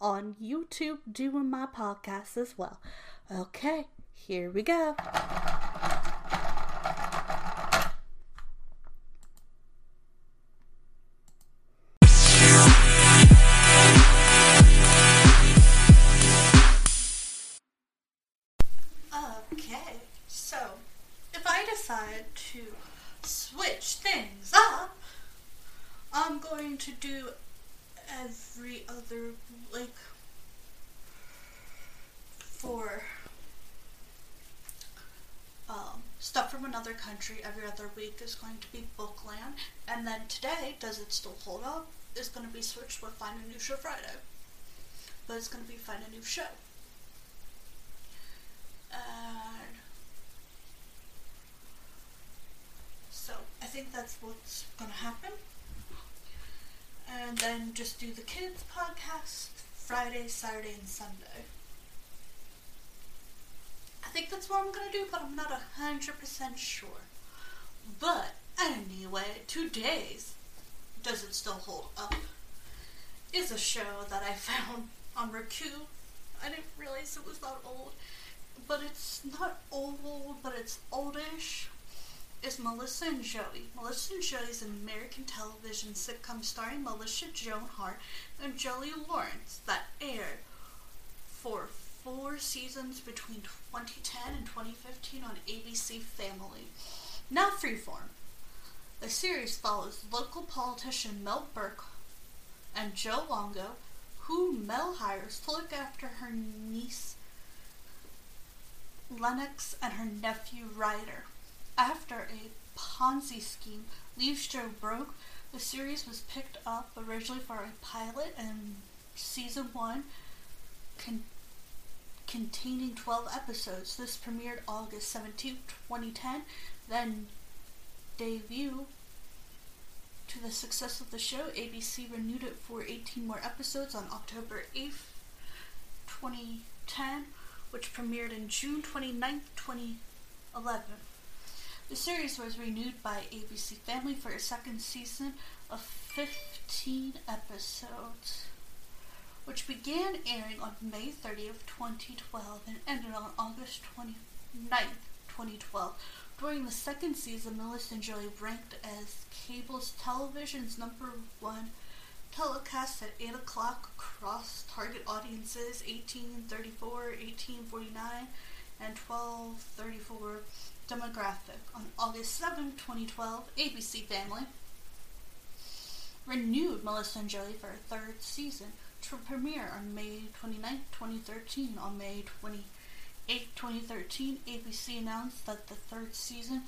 on YouTube doing my podcast as well. Okay, here we go. Okay, so if I decide to switch things up, I'm going to do every other, like, for um, stuff from another country every other week is going to be Bookland. And then today, Does It Still Hold Up? is going to be switched with Find a New Show Friday. But it's going to be Find a New Show. And so I think that's what's going to happen. And then just do the kids podcast Friday, Saturday, and Sunday. I think that's what I'm to do, but I'm not a 100% sure. But anyway, today's Does It Still Hold Up? is a show that I found on Roku. I didn't realize it was that old but it's not old, but it's oldish, is Melissa and Joey. Melissa and Joey is an American television sitcom starring Melissa Joan Hart and Joey Lawrence that aired for four seasons between 2010 and 2015 on ABC Family. Now Freeform. The series follows local politician Mel Burke and Joe Longo, who Mel hires to look after her niece Lennox and her nephew Ryder. After a Ponzi scheme leaves Joe broke, the series was picked up originally for a pilot and season one con- containing 12 episodes. This premiered August 17, 2010, then debut to the success of the show, ABC renewed it for 18 more episodes on October 8th, 2010 which premiered in June 29, 2011. The series was renewed by ABC Family for a second season of 15 episodes, which began airing on May 30th, 2012 and ended on August 29th, 2012. During the second season, Melissa and Joey ranked as cable's television's number one telecast at 8 o'clock across target audiences 1834, 1849, and 1234 demographic. On August 7, 2012, ABC Family renewed Melissa and Joey for a third season to premiere on May 29, 2013. On May 28, 2013, ABC announced that the third season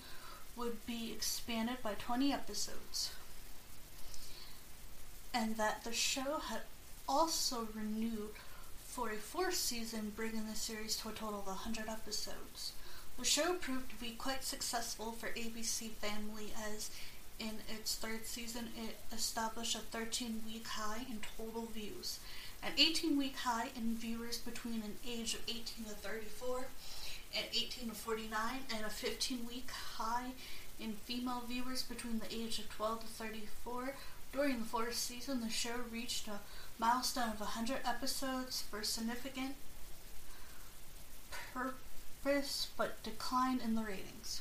would be expanded by 20 episodes and that the show had also renewed for a fourth season, bringing the series to a total of 100 episodes. The show proved to be quite successful for ABC Family as in its third season it established a 13 week high in total views, an 18 week high in viewers between an age of 18 to 34 and 18 to 49, and a 15 week high in female viewers between the age of 12 to 34 during the fourth season, the show reached a milestone of 100 episodes for significant purpose but declined in the ratings.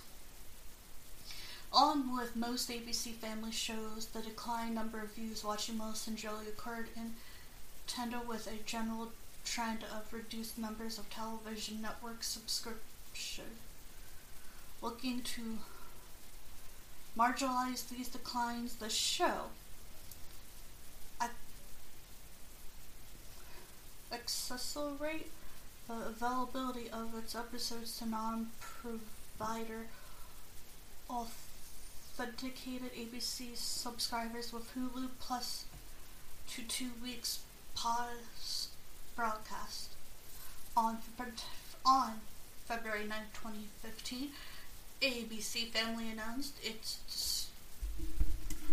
Along with most ABC Family shows, the decline number of views watching Melissa and Joey occurred in tandem with a general trend of reduced numbers of television network subscription. Looking to marginalize these declines, the show accelerate the availability of its episodes to non-provider authenticated ABC subscribers with Hulu Plus to two weeks past broadcast on on February 9, 2015. ABC Family announced its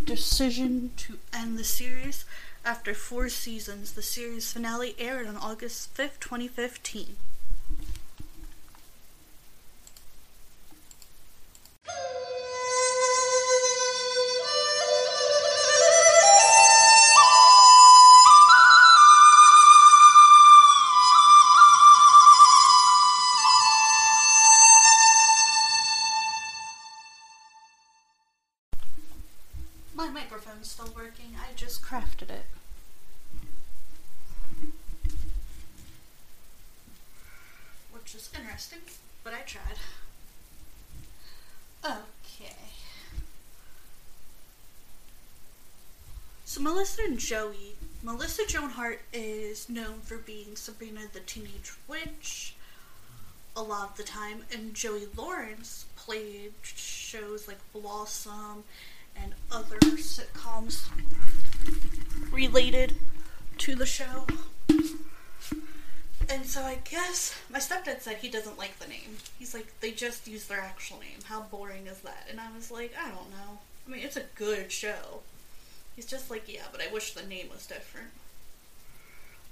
decision to end the series after four seasons. The series finale aired on August 5th, 2015. Melissa and Joey. Melissa Joan Hart is known for being Sabrina the Teenage Witch a lot of the time, and Joey Lawrence played shows like Blossom and other sitcoms related to the show. And so I guess my stepdad said he doesn't like the name. He's like, they just use their actual name. How boring is that? And I was like, I don't know. I mean, it's a good show. He's just like, yeah, but I wish the name was different.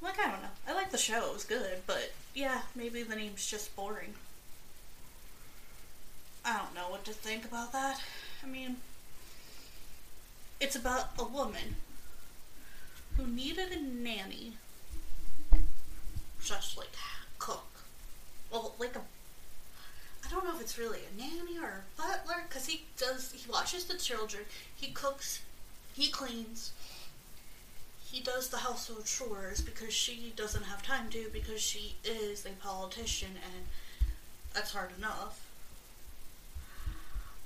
Like, I don't know. I like the show. It was good, but yeah, maybe the name's just boring. I don't know what to think about that. I mean, it's about a woman who needed a nanny, just like cook. Well, like a. I don't know if it's really a nanny or a butler, because he does. He watches the children. He cooks. He cleans. He does the household chores because she doesn't have time to because she is a politician and that's hard enough.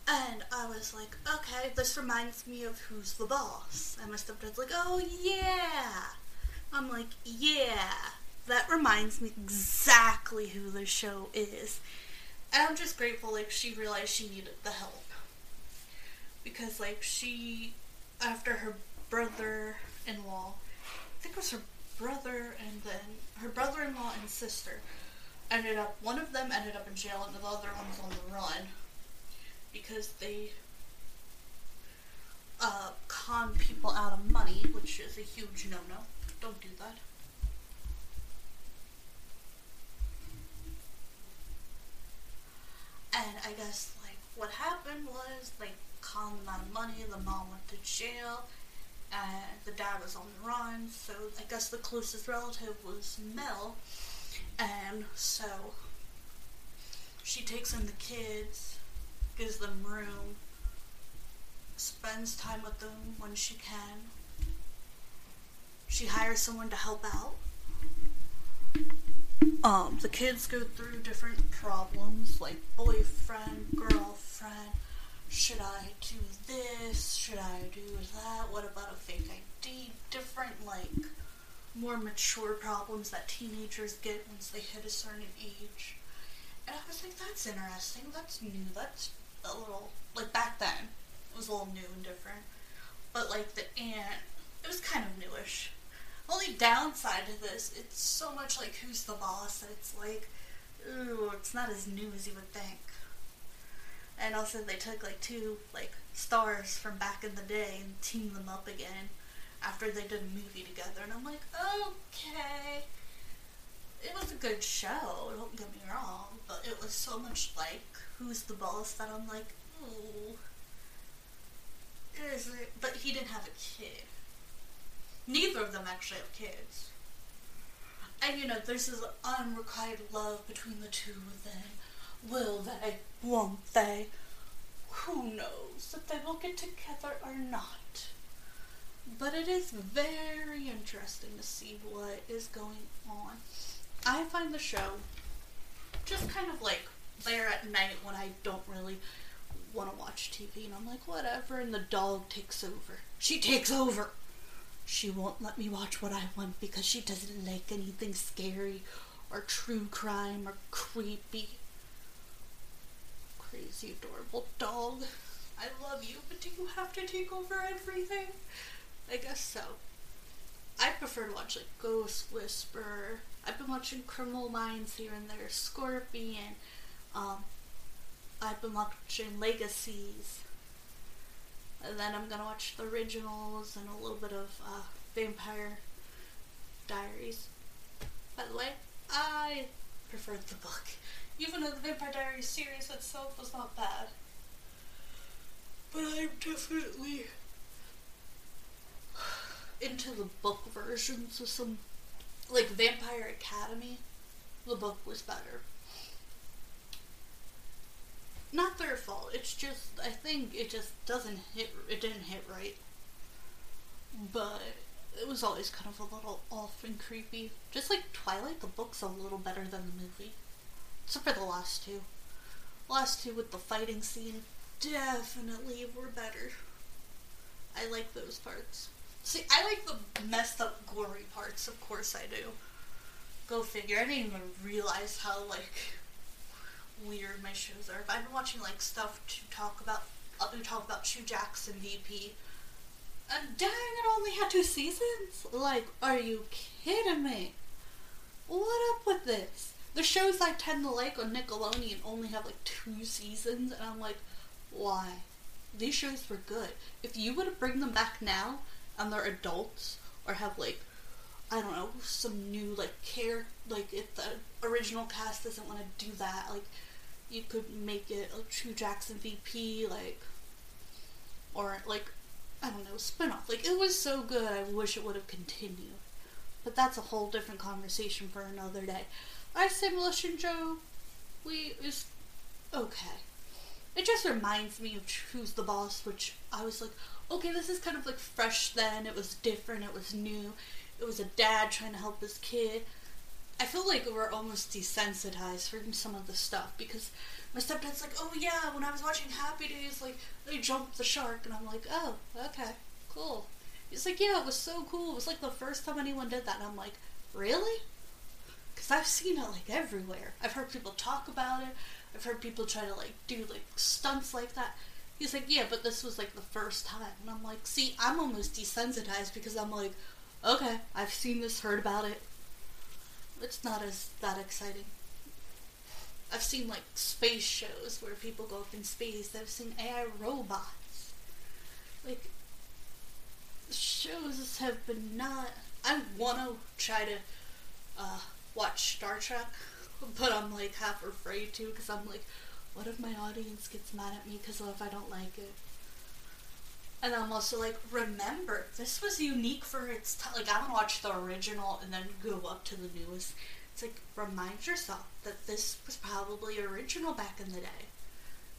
And I was like, okay, this reminds me of Who's the Boss? And my stepdad's like, oh yeah. I'm like, yeah, that reminds me exactly who the show is. And I'm just grateful, like, she realized she needed the help. Because, like, she, after her brother in law, I think it was her brother and then her brother in law and sister ended up, one of them ended up in jail and the other one was on the run because they uh, con people out of money, which is a huge no-no. Don't do that. And I guess like what happened was like out of money. The mom went to jail, and the dad was on the run. So I guess the closest relative was Mel, and so she takes in the kids gives them room, spends time with them when she can. She hires someone to help out. Um, the kids go through different problems like boyfriend, girlfriend. Should I do this? Should I do that? What about a fake ID? Different, like, more mature problems that teenagers get once they hit a certain age. And I was like, that's interesting. That's new. That's a little like back then it was a little new and different. But like the aunt, it was kind of newish. Only downside to this, it's so much like Who's the Boss that it's like, ooh, it's not as new as you would think. And also they took like two like stars from back in the day and teamed them up again after they did a movie together. And I'm like, okay. It was a good show, don't get me wrong, but it was so much like who's the boss that I'm like, ooh. Is it? But he didn't have a kid. Neither of them actually have kids. And you know, there's this unrequited love between the two of them. Will they? Won't they? Who knows if they will get together or not? But it is very interesting to see what is going on. I find the show just kind of like there at night when I don't really want to watch TV and I'm like, whatever, and the dog takes over. She takes over! She won't let me watch what I want because she doesn't like anything scary or true crime or creepy. Crazy, adorable dog. I love you, but do you have to take over everything? I guess so. I prefer to watch like Ghost Whisperer. I've been watching Criminal Minds here and there, Scorpion. Um, I've been watching Legacies. And then I'm gonna watch the originals and a little bit of uh, Vampire Diaries. By the way, I preferred the book, even though the Vampire Diaries series itself was not bad. But I'm definitely into the book versions of some, like Vampire Academy. The book was better. Not their fault. It's just I think it just doesn't hit. It didn't hit right. But it was always kind of a little off and creepy. Just like Twilight, the book's a little better than the movie. Except for the last two. Last two with the fighting scene definitely were better. I like those parts. See, I like the messed up, gory parts. Of course, I do. Go figure. I didn't even realize how like weird my shows are. I've been watching like stuff to talk about. Do talk about True Jackson VP. And dang, it only had two seasons. Like, are you kidding me? What up with this? The shows I tend to like on Nickelodeon only have like two seasons, and I'm like, why? These shows were good. If you were to bring them back now, and they're adults, or have like, I don't know, some new like care, like if the original cast doesn't want to do that, like you could make it a True Jackson VP, like, or like, I don't know, spinoff. Like, it was so good, I wish it would have continued. But that's a whole different conversation for another day. I say Melissa Joe, we is okay. It just reminds me of Who's the Boss, which I was like, okay, this is kind of like fresh then. It was different. It was new. It was a dad trying to help his kid. I feel like we're almost desensitized from some of the stuff because my stepdad's like, oh yeah, when I was watching Happy Days, like they jumped the shark, and I'm like, oh, okay, cool. He's like, yeah, it was so cool. It was like the first time anyone did that, and I'm like, really? I've seen it like everywhere. I've heard people talk about it. I've heard people try to like do like stunts like that. He's like, yeah, but this was like the first time, and I'm like, see, I'm almost desensitized because I'm like, okay, I've seen this, heard about it it's not as that exciting. I've seen like space shows where people go up in space. I've seen AI robots. Like shows have been not. I want to try to uh, watch Star Trek, but I'm like half afraid to because I'm like, what if my audience gets mad at me because what if I don't like it? And I'm also like, remember, this was unique for its time. Like, I to watch the original and then go up to the newest. It's like, remind yourself that this was probably original back in the day.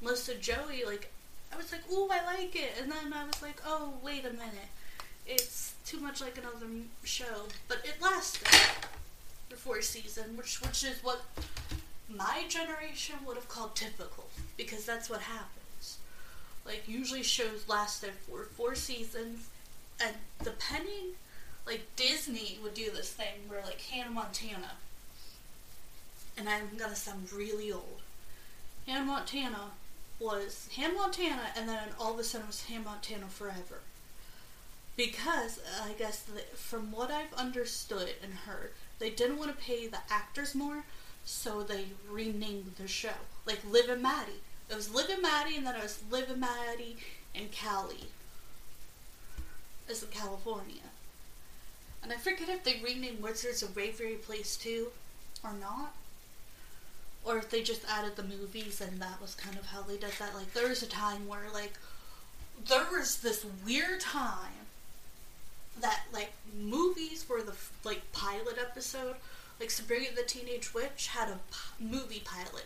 Melissa Joey, like, I was like, ooh, I like it. And then I was like, oh, wait a minute. It's too much like another show. But it lasted fourth season, which, which is what my generation would have called typical. Because that's what happens. like usually shows lasted for four seasons, and depending, like Disney would do this thing where like Hannah Montana, and I'm gonna sound really old. Hannah Montana was Hannah Montana, and then all of a sudden it was Hannah Montana Forever. Because I guess from what I've understood and heard, they didn't want to pay the actors more, so they renamed the show. Like Liv and Maddie. It was Liv and Maddie, and then it was Liv and Maddie and Cali as in California. And I forget if they renamed Wizards of Waverly Place too, or not. Or if they just added the movies and that was kind of how they did that. Like, there was a time where, like, there was this weird time that, like, movies were the, like, pilot episode. Like, Sabrina the Teenage Witch had a movie pilot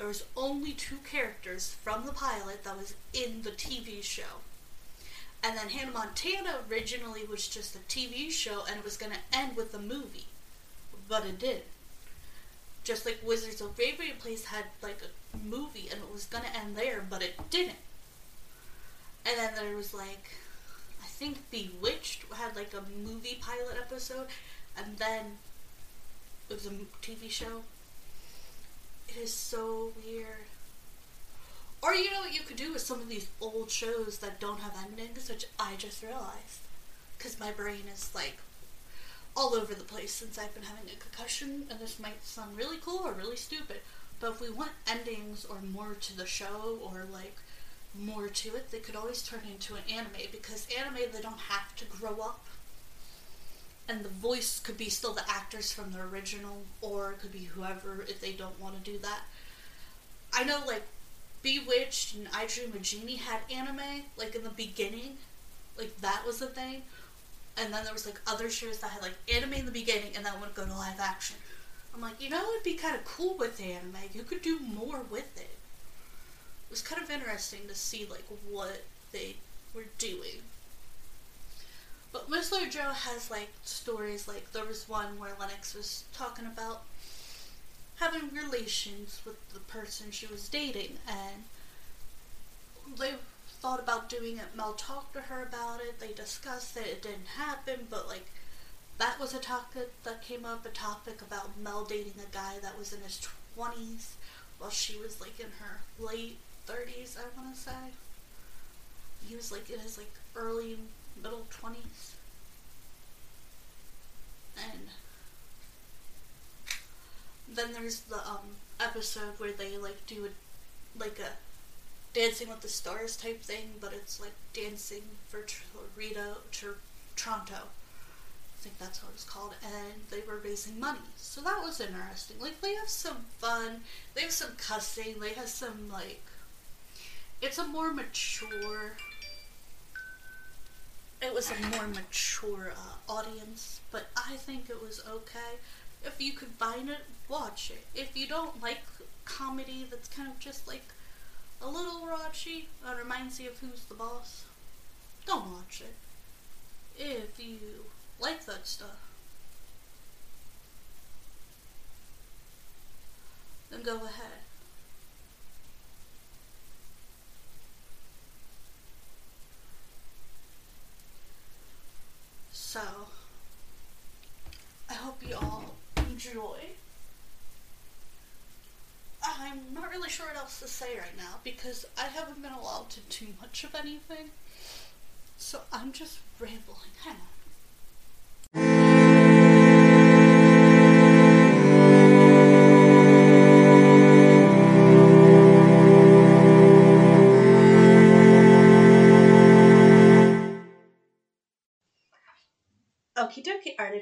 there was only two characters from the pilot that was in the TV show. And then Hannah Montana originally was just a TV show and it was going to end with a movie. But it did. Just like Wizards of Waverly Place had like a movie and it was gonna end there, but it didn't. And then there was like, think Bewitched had like a movie pilot episode, and then it was a TV show. It is so weird. Or you know what you could do with some of these old shows that don't have endings, which I just realized. Because my brain is like all over the place since I've been having a concussion, and this might sound really cool or really stupid, but if we want endings or more to the show or like more to it, they could always turn into an anime because anime they don't have to grow up. And the voice could be still the actors from the original, or it could be whoever if they don't want to do that. I know, like, Bewitched and I Dream of Jeannie had anime, like, in the beginning. Like, that was the thing and then there was like other shows that had like anime in the beginning and then would go to live action. I'm like, you know, it'd be kind of cool with anime. You could do more with it. It was kind of interesting to see like what they were doing. But Whistler Joe has like stories like there was one where Lennox was talking about having relations with the person she was dating and they thought about doing it. Mel talked to her about it. They discussed it. It didn't happen, but like that was a topic that came up. A topic about Mel dating a guy that was in his twenties, while she was like in her late thirties. I want to say he was like in his like early middle twenties, and then there's the um episode where they like do a like a Dancing with the Stars type thing, but it's like dancing for Torito, Toronto. I think that's what it's called, and they were raising money. So that was interesting. Like they have some fun, they have some cussing, they have some like. It's a more mature. It was a more mature uh, audience, but I think it was okay. If you could find it, watch it. If you don't like comedy that's kind of just like a little raunchy that reminds you of Who's the Boss, don't watch it. If you like that stuff, then go ahead. So, I hope you all enjoy I'm not really sure what else to say right now because I haven't been allowed to do much of anything. So I'm just rambling. Hang on.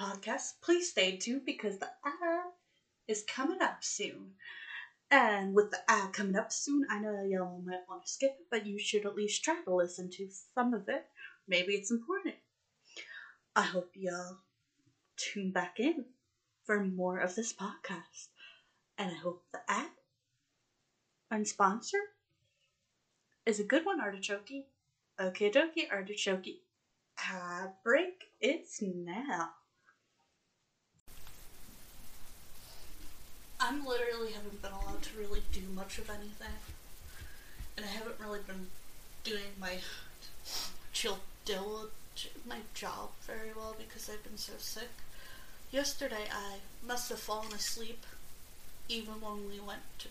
podcast. Please stay tuned because the ad is coming up soon. And with the ad coming up soon, I know y'all might want to skip it, but you should at least try to listen to some of it. Maybe it's important. I hope y'all tune back in for more of this podcast. And I hope the ad and sponsor is a good one, Artichoke. Okay, dokie, Artichoke. Ad break, it's now. I'm literally haven't been allowed to really do much of anything. And I haven't really been doing my chill my job very well because I've been so sick. Yesterday I must have fallen asleep even when we went to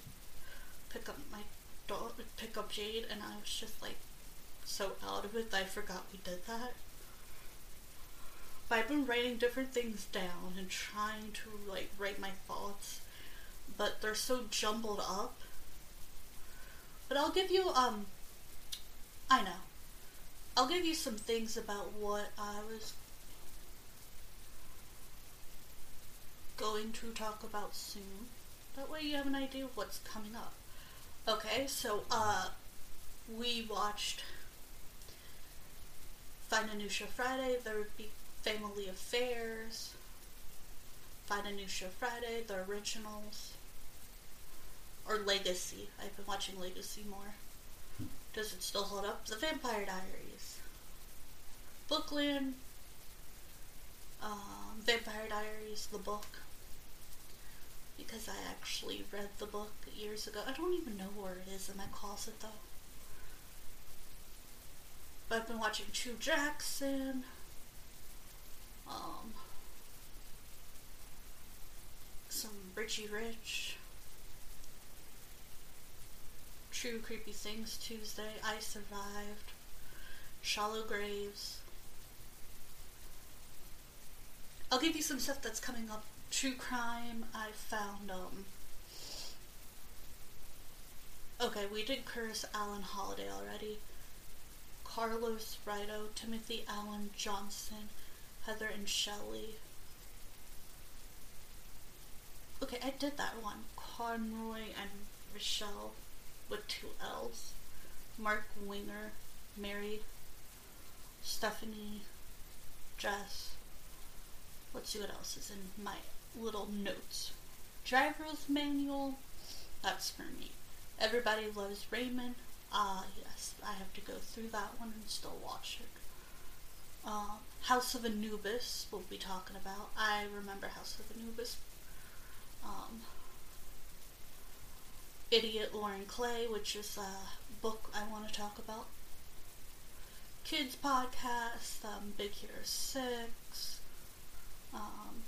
pick up my dog pick up Jade and I was just like so out of it that I forgot we did that. But I've been writing different things down and trying to like write my thoughts but they're so jumbled up. But I'll give you, um, I know. I'll give you some things about what I was going to talk about soon. That way you have an idea of what's coming up. Okay, so uh, we watched Find a New Show Friday. There would be Family Affairs. Find a New Show Friday, the originals. Or Legacy. I've been watching Legacy more. Does it still hold up? The Vampire Diaries. Bookland. Um, Vampire Diaries, the book. Because I actually read the book years ago. I don't even know where it is in my closet though. But I've been watching True Jackson. Um, some Richie Rich. True Creepy Things Tuesday. I Survived. Shallow Graves. I'll give you some stuff that's coming up. True crime. I found um. Okay, we did Curtis Allen Holiday already. Carlos Rito, Timothy Allen Johnson, Heather and Shelley. Okay, I did that one. Conroy and Rochelle with two L's. Mark Winger, Mary, Stephanie, Jess. Let's see what else is in my little notes. Driver's manual. That's for me. Everybody loves Raymond. Ah, yes, I have to go through that one and still watch it. Um, House of Anubis, we'll be talking about. I remember House of Anubis. Um, Idiot Lauren Clay, which is a book I want to talk about. Kids podcast, um, Big Hero 6, um,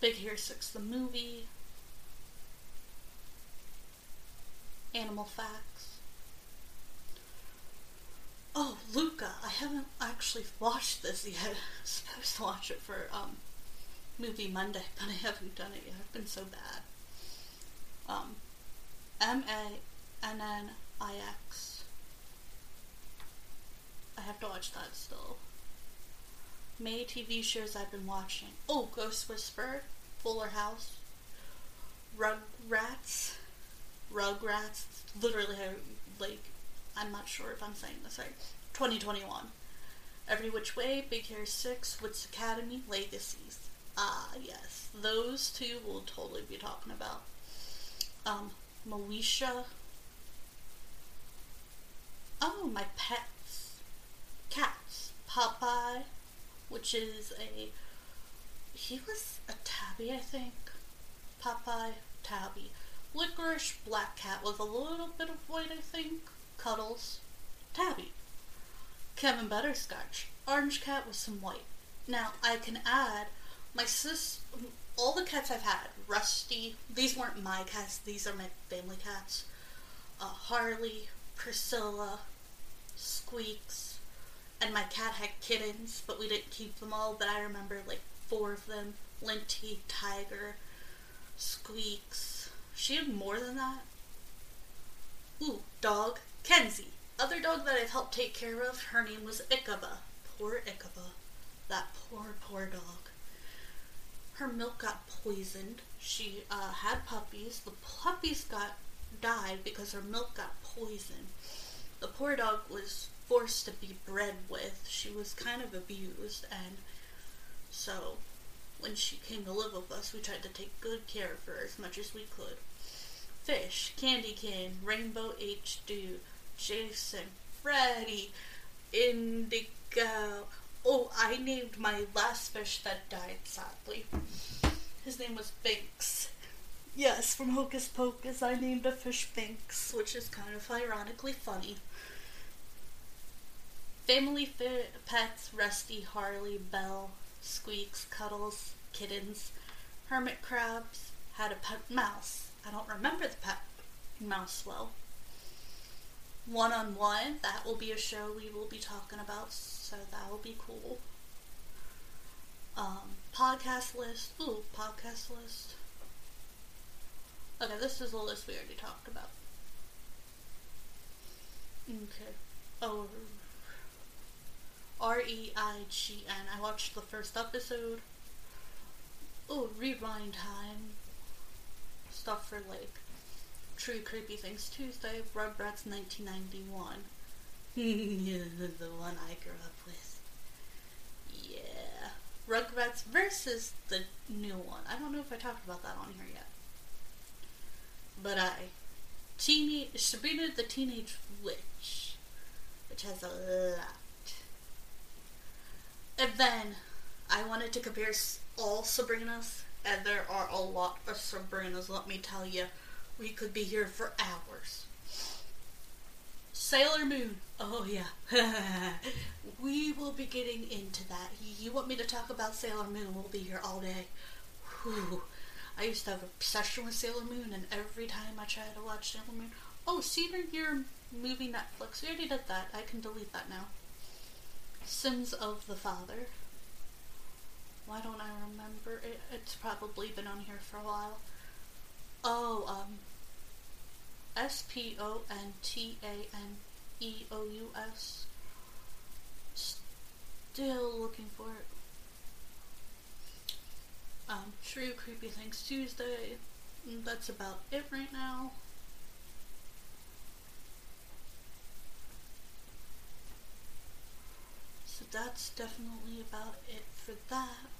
Big Hero 6 the movie, Animal Facts. Oh, Luca! I haven't actually watched this yet. I'm supposed to watch it for um, Movie Monday, but I haven't done it yet. I've been so bad. Um, M A N N I X. I have to watch that still. May TV shows I've been watching. Oh, Ghost Whisperer, Fuller House, Rugrats, Rugrats. Literally, like, I'm not sure if I'm saying this right. 2021. Every Which Way, Big Hero 6, Wits Academy, Legacies. Ah, yes. Those two we'll totally be talking about. Um, Moesha. Oh, my pets. Cats. Popeye, which is a. He was a tabby, I think. Popeye, tabby. Licorice, black cat with a little bit of white, I think. Cuddles, tabby. Kevin Butterscotch, orange cat with some white. Now, I can add my sis, all the cats I've had, Rusty, these weren't my cats, these are my family cats. Uh, Harley, Priscilla, Squeaks, and my cat had kittens, but we didn't keep them all, but I remember like four of them. Linty, Tiger, Squeaks. She had more than that. Ooh, dog, Kenzie. Other dog that I've helped take care of, her name was Ichabod. Poor Ichabod. That poor, poor dog her milk got poisoned. She uh, had puppies. The puppies got died because her milk got poisoned. The poor dog was forced to be bred with. She was kind of abused, and so when she came to live with us, we tried to take good care of her as much as we could. Fish, Candy Cane, Rainbow H. Dew, Jason, Freddy, Indigo, Oh, I named my last fish that died, sadly. His name was Binks. Yes, from Hocus Pocus, I named a fish Binks, which is kind of ironically funny. Family fi- pets Rusty, Harley, Belle, Squeaks, Cuddles, Kittens, Hermit Crabs, had a pet mouse. I don't remember the pet mouse well. One on one, that will be a show we will be talking about so that will be cool. Um, podcast list. Ooh, podcast list. Okay, this is a list we already talked about. Okay. Oh. R E I G N. I watched the first episode. oh, rewind time. Stuff for like True Creepy Things Tuesday, Rugrats 1991. the one I grew up with. Yeah. Rugrats versus the new one. I don't know if I talked about that on here yet. But I. Teeny Sabrina the Teenage Witch, which has a lot. And then I wanted to compare all Sabrinas, and there are a lot of Sabrinas, let me tell you. We could be here for hours. Sailor Moon. Oh, yeah. we will be getting into that. You want me to talk about Sailor Moon? We'll be here all day. Whew. I used to have an obsession with Sailor Moon, and every time I try to watch Sailor Moon, oh, Senior Year movie Netflix. We already did that. I can delete that now. Sins of the Father. Why don't I remember it? It's probably been on here for a while. Oh, um, S P O N T A N E O U S. Still looking for it. Um, True Creepy Things Tuesday. That's about it right now. So that's definitely about it for that.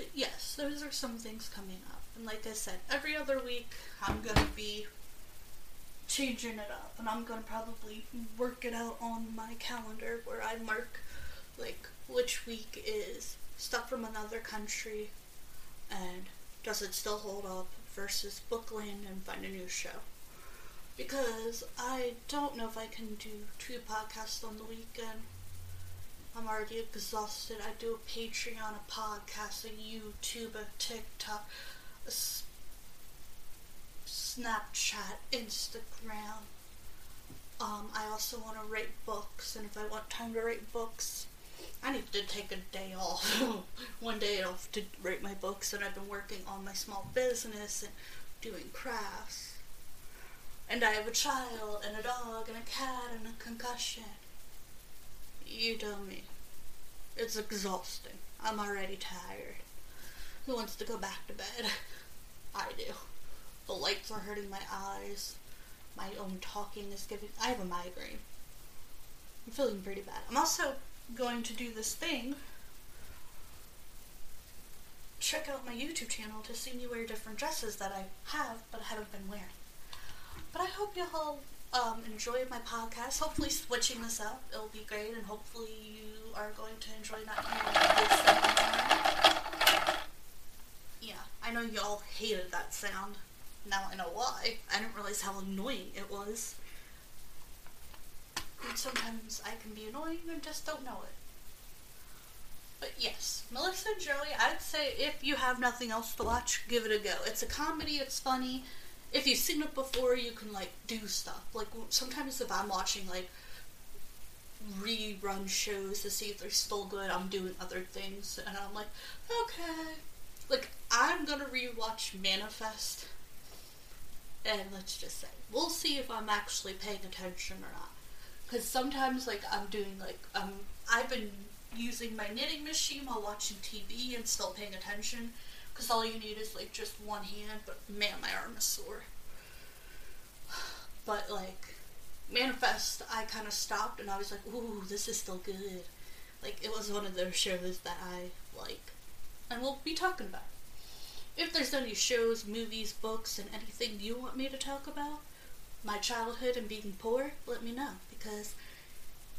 But yes, those are some things coming up. And like I said, every other week I'm going to be changing it up. And I'm going to probably work it out on my calendar where I mark like which week is stuff from another country and does it still hold up versus Bookland and find a new show. Because I don't know if I can do two podcasts on the weekend I'm already exhausted. I do a Patreon, a podcast, a YouTube, a TikTok, a S- Snapchat, Instagram. Um, I also want to write books, and if I want time to write books, I need to take a day off. One day off to write my books, and I've been working on my small business and doing crafts. And I have a child, and a dog, and a cat, and a concussion. You tell me. It's exhausting. I'm already tired. Who wants to go back to bed? I do. The lights are hurting my eyes. My own talking is giving. I have a migraine. I'm feeling pretty bad. I'm also going to do this thing. Check out my YouTube channel to see me wear different dresses that I have but haven't been wearing. But I hope you all um, enjoy my podcast. Hopefully, switching this up, it'll be great, and hopefully, you are going to enjoy not hearing this anymore. Yeah, I know y'all hated that sound. Now I know why. I didn't realize how annoying it was. And sometimes I can be annoying and just don't know it. But yes, Melissa and Joey, I'd say if you have nothing else to watch, give it a go. It's a comedy, it's funny if you've seen it before, you can like do stuff. Like sometimes if I'm watching like rerun shows to see if they're still good, I'm doing other things, and I'm like, okay, like I'm gonna rewatch Manifest, and let's just say we'll see if I'm actually paying attention or not. Because sometimes like I'm doing like um I've been using my knitting machine while watching TV and still paying attention because all you need is like just one hand, but man, my arm is sore. But like, Manifest, I kind of stopped and I was like, ooh, this is still good. Like, it was one of those shows that I like. And we'll be talking about. If there's any shows, movies, books, and anything you want me to talk about, my childhood and being poor, let me know because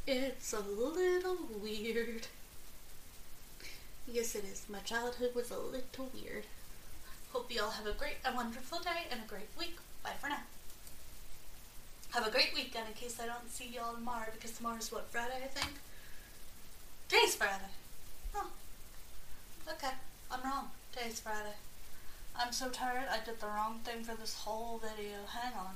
it's a little weird. Yes, it is. My childhood was a little weird. Hope you all have a great and wonderful day and a great week. Bye for now. Have a great weekend in case I don't see y'all tomorrow because tomorrow's what, Friday, I think? Today's Friday. Oh. Okay. I'm wrong. Today's Friday. I'm so tired I did the wrong thing for this whole video. Hang on.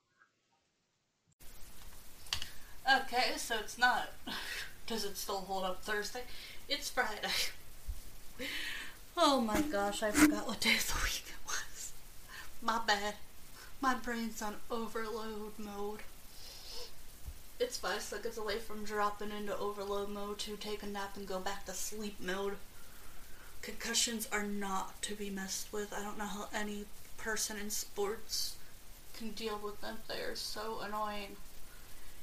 Okay, so it's not. Does it still hold up Thursday? It's Friday. Oh my gosh, I forgot what day of the week it was. My bad. My brain's on overload mode. It's five seconds away from dropping into overload mode to take a nap and go back to sleep mode. Concussions are not to be messed with. I don't know how any person in sports can deal with them. They are so annoying.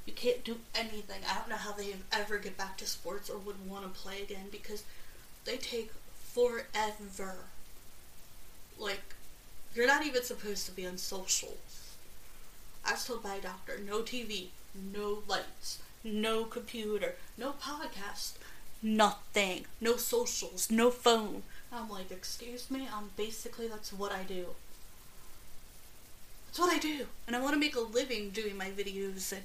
You can't do anything. I don't know how they ever get back to sports or would want to play again because they take forever. Like, you're not even supposed to be on socials. I was told by a doctor no TV, no lights, no computer, no podcast, nothing, no socials, no phone. I'm like, excuse me, I'm basically, that's what I do. That's what I do. And I want to make a living doing my videos and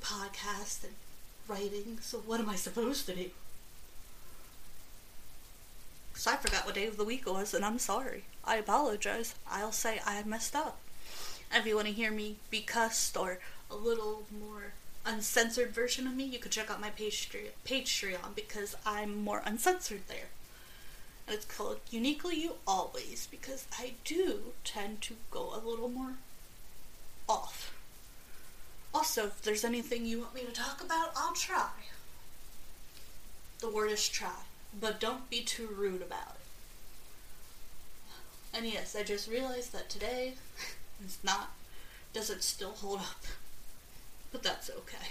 podcasts and writing, so what am I supposed to do? So I forgot what day of the week it was, and I'm sorry. I apologize. I'll say I messed up. If you want to hear me be cussed or a little more uncensored version of me, you could check out my Patreon because I'm more uncensored there. And it's called Uniquely You Always because I do tend to go a little more off. Also, if there's anything you want me to talk about, I'll try. The word is try but don't be too rude about it. And yes, I just realized that today is not, doesn't still hold up. But that's okay.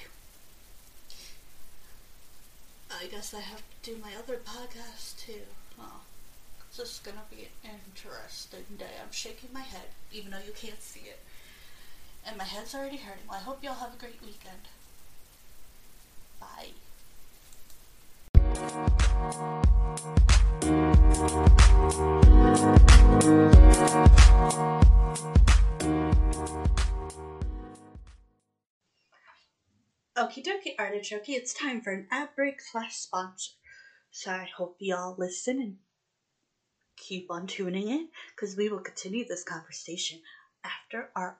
I guess I have to do my other podcast too. Oh, this is gonna be an interesting day. I'm shaking my head, even though you can't see it. And my head's already hurting. Well, I hope y'all have a great weekend. Bye. Okie dokie, artichoke, it's time for an ad break slash sponsor. So I hope y'all listen and keep on tuning in because we will continue this conversation after our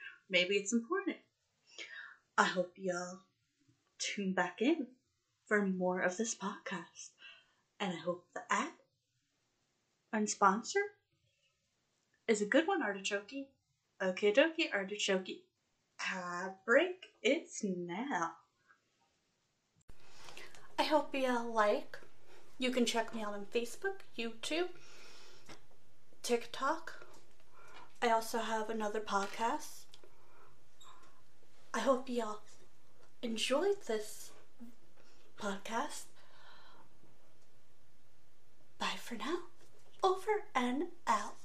Maybe it's important. I hope y'all tune back in for more of this podcast. And I hope the ad and sponsor is a good one, Artichoke. Okay, dokie, Artichoke. Ad break, it's now. I hope y'all like. You can check me out on Facebook, YouTube, TikTok. I also have another podcast. I hope y'all enjoyed this podcast. Bye for now. Over and out.